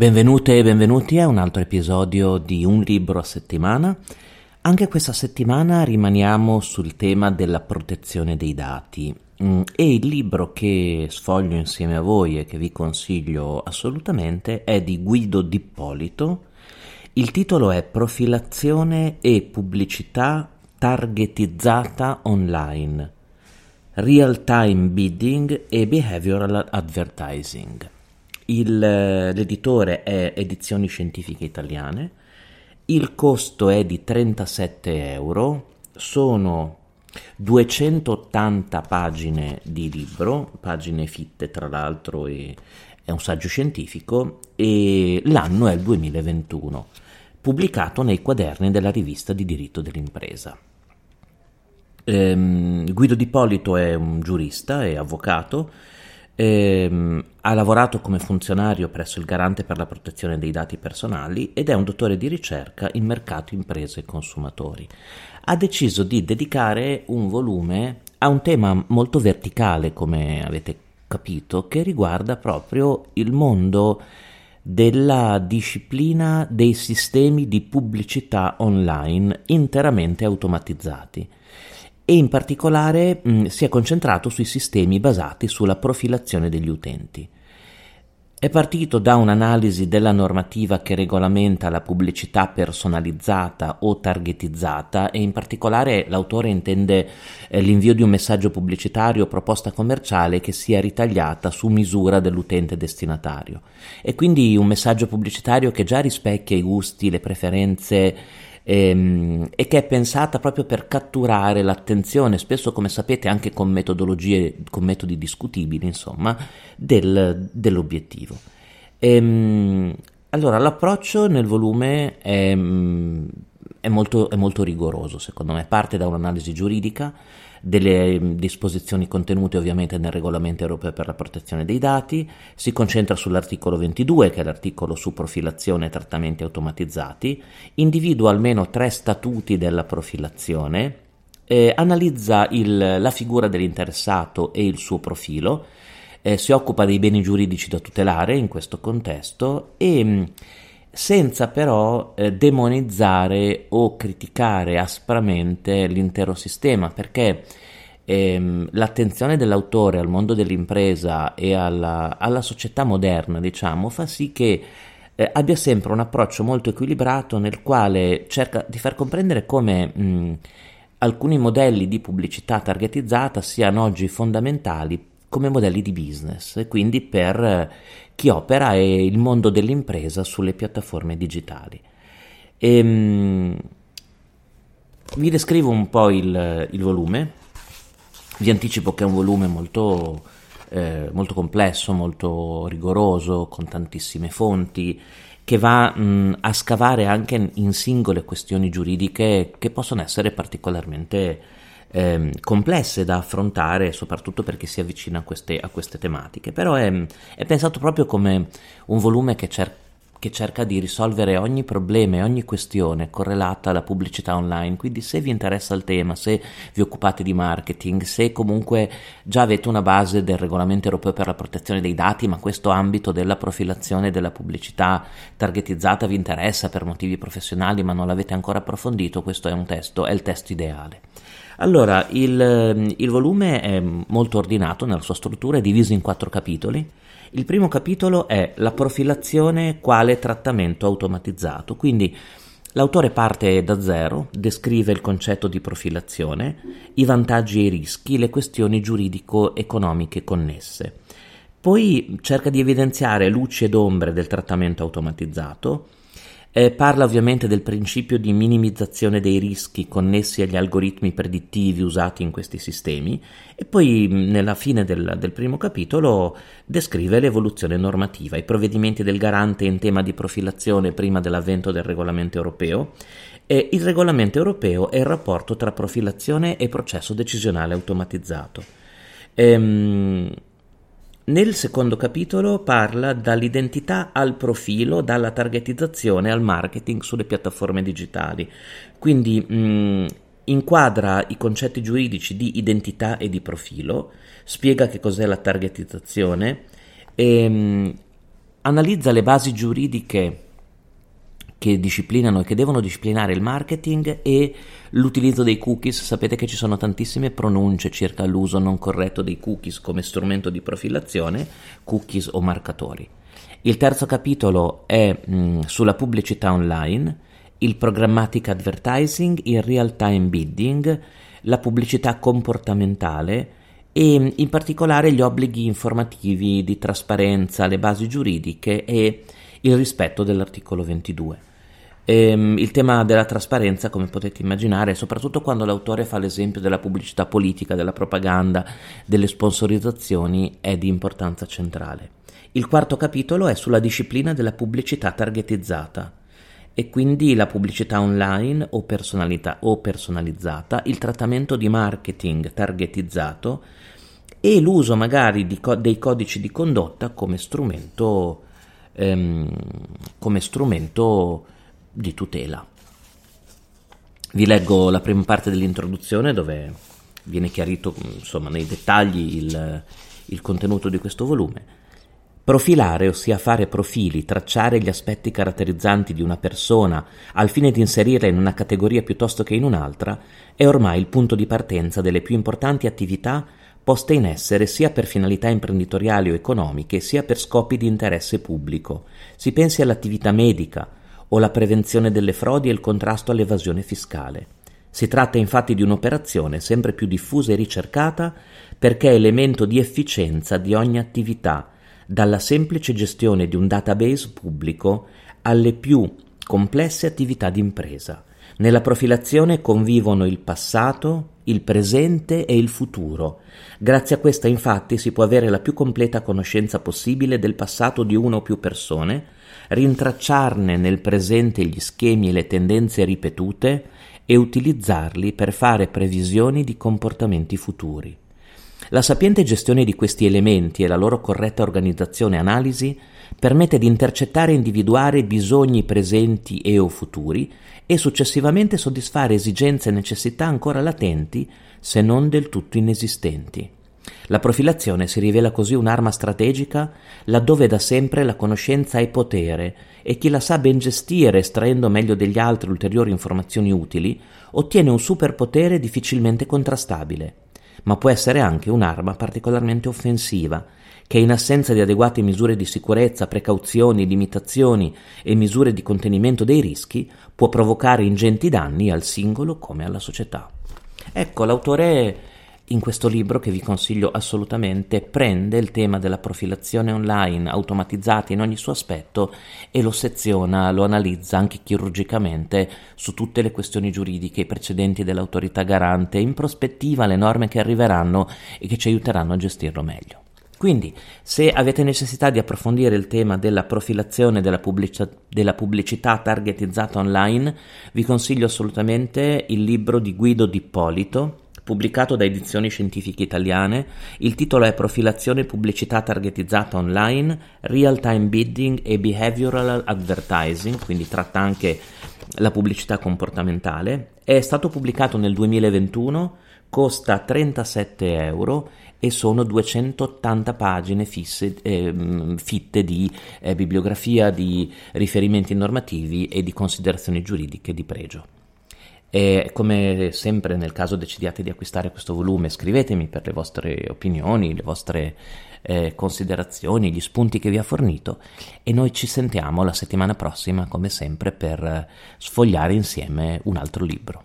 Benvenute e benvenuti a un altro episodio di Un libro a settimana. Anche questa settimana rimaniamo sul tema della protezione dei dati mm, e il libro che sfoglio insieme a voi e che vi consiglio assolutamente è di Guido D'Ippolito. Il titolo è Profilazione e pubblicità targetizzata online. Real time bidding e behavioral advertising. Il, l'editore è Edizioni Scientifiche Italiane, il costo è di 37 euro, sono 280 pagine di libro, pagine fitte tra l'altro, e è un saggio scientifico e l'anno è il 2021, pubblicato nei quaderni della rivista di diritto dell'impresa. Ehm, Guido Di Polito è un giurista e avvocato Ehm, ha lavorato come funzionario presso il Garante per la protezione dei dati personali ed è un dottore di ricerca in mercato, imprese e consumatori. Ha deciso di dedicare un volume a un tema molto verticale, come avete capito, che riguarda proprio il mondo della disciplina dei sistemi di pubblicità online interamente automatizzati e in particolare mh, si è concentrato sui sistemi basati sulla profilazione degli utenti. È partito da un'analisi della normativa che regolamenta la pubblicità personalizzata o targetizzata e in particolare l'autore intende eh, l'invio di un messaggio pubblicitario o proposta commerciale che sia ritagliata su misura dell'utente destinatario e quindi un messaggio pubblicitario che già rispecchia i gusti, le preferenze ehm, e che è pensata proprio per catturare l'attenzione, spesso come sapete anche con metodologie, con metodi discutibili, insomma, del, dell'obiettivo. Ehm, allora, l'approccio nel volume è, è, molto, è molto rigoroso, secondo me, parte da un'analisi giuridica, delle mm, disposizioni contenute ovviamente nel regolamento europeo per la protezione dei dati, si concentra sull'articolo 22 che è l'articolo su profilazione e trattamenti automatizzati, individua almeno tre statuti della profilazione, eh, analizza il, la figura dell'interessato e il suo profilo, eh, si occupa dei beni giuridici da tutelare in questo contesto e mm, senza però eh, demonizzare o criticare aspramente l'intero sistema, perché ehm, l'attenzione dell'autore al mondo dell'impresa e alla, alla società moderna, diciamo, fa sì che eh, abbia sempre un approccio molto equilibrato nel quale cerca di far comprendere come mh, alcuni modelli di pubblicità targetizzata siano oggi fondamentali come modelli di business e quindi per chi opera e il mondo dell'impresa sulle piattaforme digitali. E, ehm, vi descrivo un po' il, il, volume, vi anticipo che è un volume molto, eh, molto complesso, molto rigoroso, con tantissime fonti, che va mh, a scavare anche in singole questioni giuridiche che possono essere particolarmente eh, complesse da affrontare, soprattutto perché si avvicina a queste, a queste tematiche, però è, è, pensato proprio come un volume che cerca che cerca di risolvere ogni problema e ogni questione correlata alla pubblicità online. Quindi se vi interessa il tema, se vi occupate di marketing, se comunque già avete una base del regolamento europeo per la protezione dei dati, ma questo ambito della profilazione della pubblicità targetizzata vi interessa per motivi professionali, ma non l'avete ancora approfondito, questo è un testo, è il testo ideale. Allora, il, il volume è molto ordinato nella sua struttura, è diviso in quattro capitoli. Il primo capitolo è la profilazione quale trattamento automatizzato, quindi l'autore parte da zero, descrive il concetto di profilazione, i vantaggi e i rischi, le questioni giuridico-economiche connesse. Poi cerca di evidenziare luci ed ombre del trattamento automatizzato, eh, parla ovviamente del principio di minimizzazione dei rischi connessi agli algoritmi predittivi usati in questi sistemi e poi nella fine del, del primo capitolo descrive l'evoluzione normativa, i provvedimenti del garante in tema di profilazione prima dell'avvento del regolamento europeo e il regolamento europeo e il rapporto tra profilazione e processo decisionale automatizzato. Ehm, nel secondo capitolo parla dall'identità al profilo, dalla targetizzazione al marketing sulle piattaforme digitali. Quindi mh, inquadra i concetti giuridici di identità e di profilo, spiega che cos'è la targetizzazione e mh, analizza le basi giuridiche che disciplinano e che devono disciplinare il marketing e l'utilizzo dei cookies. Sapete che ci sono tantissime pronunce circa l'uso non corretto dei cookies come strumento di profilazione, cookies o marcatori. Il terzo capitolo è mh, sulla pubblicità online, il programmatic advertising, il real time bidding, la pubblicità comportamentale e in particolare gli obblighi informativi di trasparenza, le basi giuridiche e il rispetto dell'articolo 22. Ehm, il tema della trasparenza, come potete immaginare, soprattutto quando l'autore fa l'esempio della pubblicità politica, della propaganda, delle sponsorizzazioni, è di importanza centrale. Il quarto capitolo è sulla disciplina della pubblicità targetizzata e quindi la pubblicità online o, o personalizzata, il trattamento di marketing targetizzato e l'uso magari co- dei codici di condotta come strumento, ehm, come strumento di tutela. Vi leggo la prima parte dell'introduzione dove viene chiarito insomma, nei dettagli il, il contenuto di questo volume. Profilare, ossia fare profili, tracciare gli aspetti caratterizzanti di una persona al fine di inserirla in una categoria piuttosto che in un'altra, è ormai il punto di partenza delle più importanti attività poste in essere sia per finalità imprenditoriali o economiche, sia per scopi di interesse pubblico. Si pensi all'attività medica, o la prevenzione delle frodi e il contrasto all'evasione fiscale. Si tratta infatti di un'operazione sempre più diffusa e ricercata perché è elemento di efficienza di ogni attività, dalla semplice gestione di un database pubblico alle più complesse attività di impresa. Nella profilazione convivono il passato, il presente e il futuro. Grazie a questa infatti si può avere la più completa conoscenza possibile del passato di una o più persone, rintracciarne nel presente gli schemi e le tendenze ripetute e utilizzarli per fare previsioni di comportamenti futuri. La sapiente gestione di questi elementi e la loro corretta organizzazione e analisi permette di intercettare e individuare bisogni presenti e o futuri e successivamente soddisfare esigenze e necessità ancora latenti se non del tutto inesistenti. La profilazione si rivela così un'arma strategica laddove da sempre la conoscenza è potere e chi la sa ben gestire estraendo meglio degli altri ulteriori informazioni utili ottiene un superpotere difficilmente contrastabile. Ma può essere anche un'arma particolarmente offensiva, che in assenza di adeguate misure di sicurezza, precauzioni, limitazioni e misure di contenimento dei rischi, può provocare ingenti danni al singolo come alla società. Ecco, l'autore in questo libro che vi consiglio assolutamente prende il tema della profilazione online automatizzata in ogni suo aspetto e lo seziona, lo analizza anche chirurgicamente su tutte le questioni giuridiche, i precedenti dell'autorità garante, in prospettiva le norme che arriveranno e che ci aiuteranno a gestirlo meglio. Quindi, se avete necessità di approfondire il tema della profilazione della, pubblici- della pubblicità targetizzata online, vi consiglio assolutamente il libro di Guido D'Ippolito, pubblicato da Edizioni Scientifiche Italiane. Il titolo è Profilazione pubblicità targetizzata online, Real Time Bidding e Behavioral Advertising, quindi tratta anche la pubblicità comportamentale. È stato pubblicato nel 2021, costa 37 euro e sono 280 pagine fisse, eh, fitte di eh, bibliografia, di riferimenti normativi e di considerazioni giuridiche di pregio. E come sempre nel caso decidiate di acquistare questo volume, scrivetemi per le vostre opinioni, le vostre eh, considerazioni, gli spunti che vi ha fornito e noi ci sentiamo la settimana prossima come sempre per sfogliare insieme un altro libro.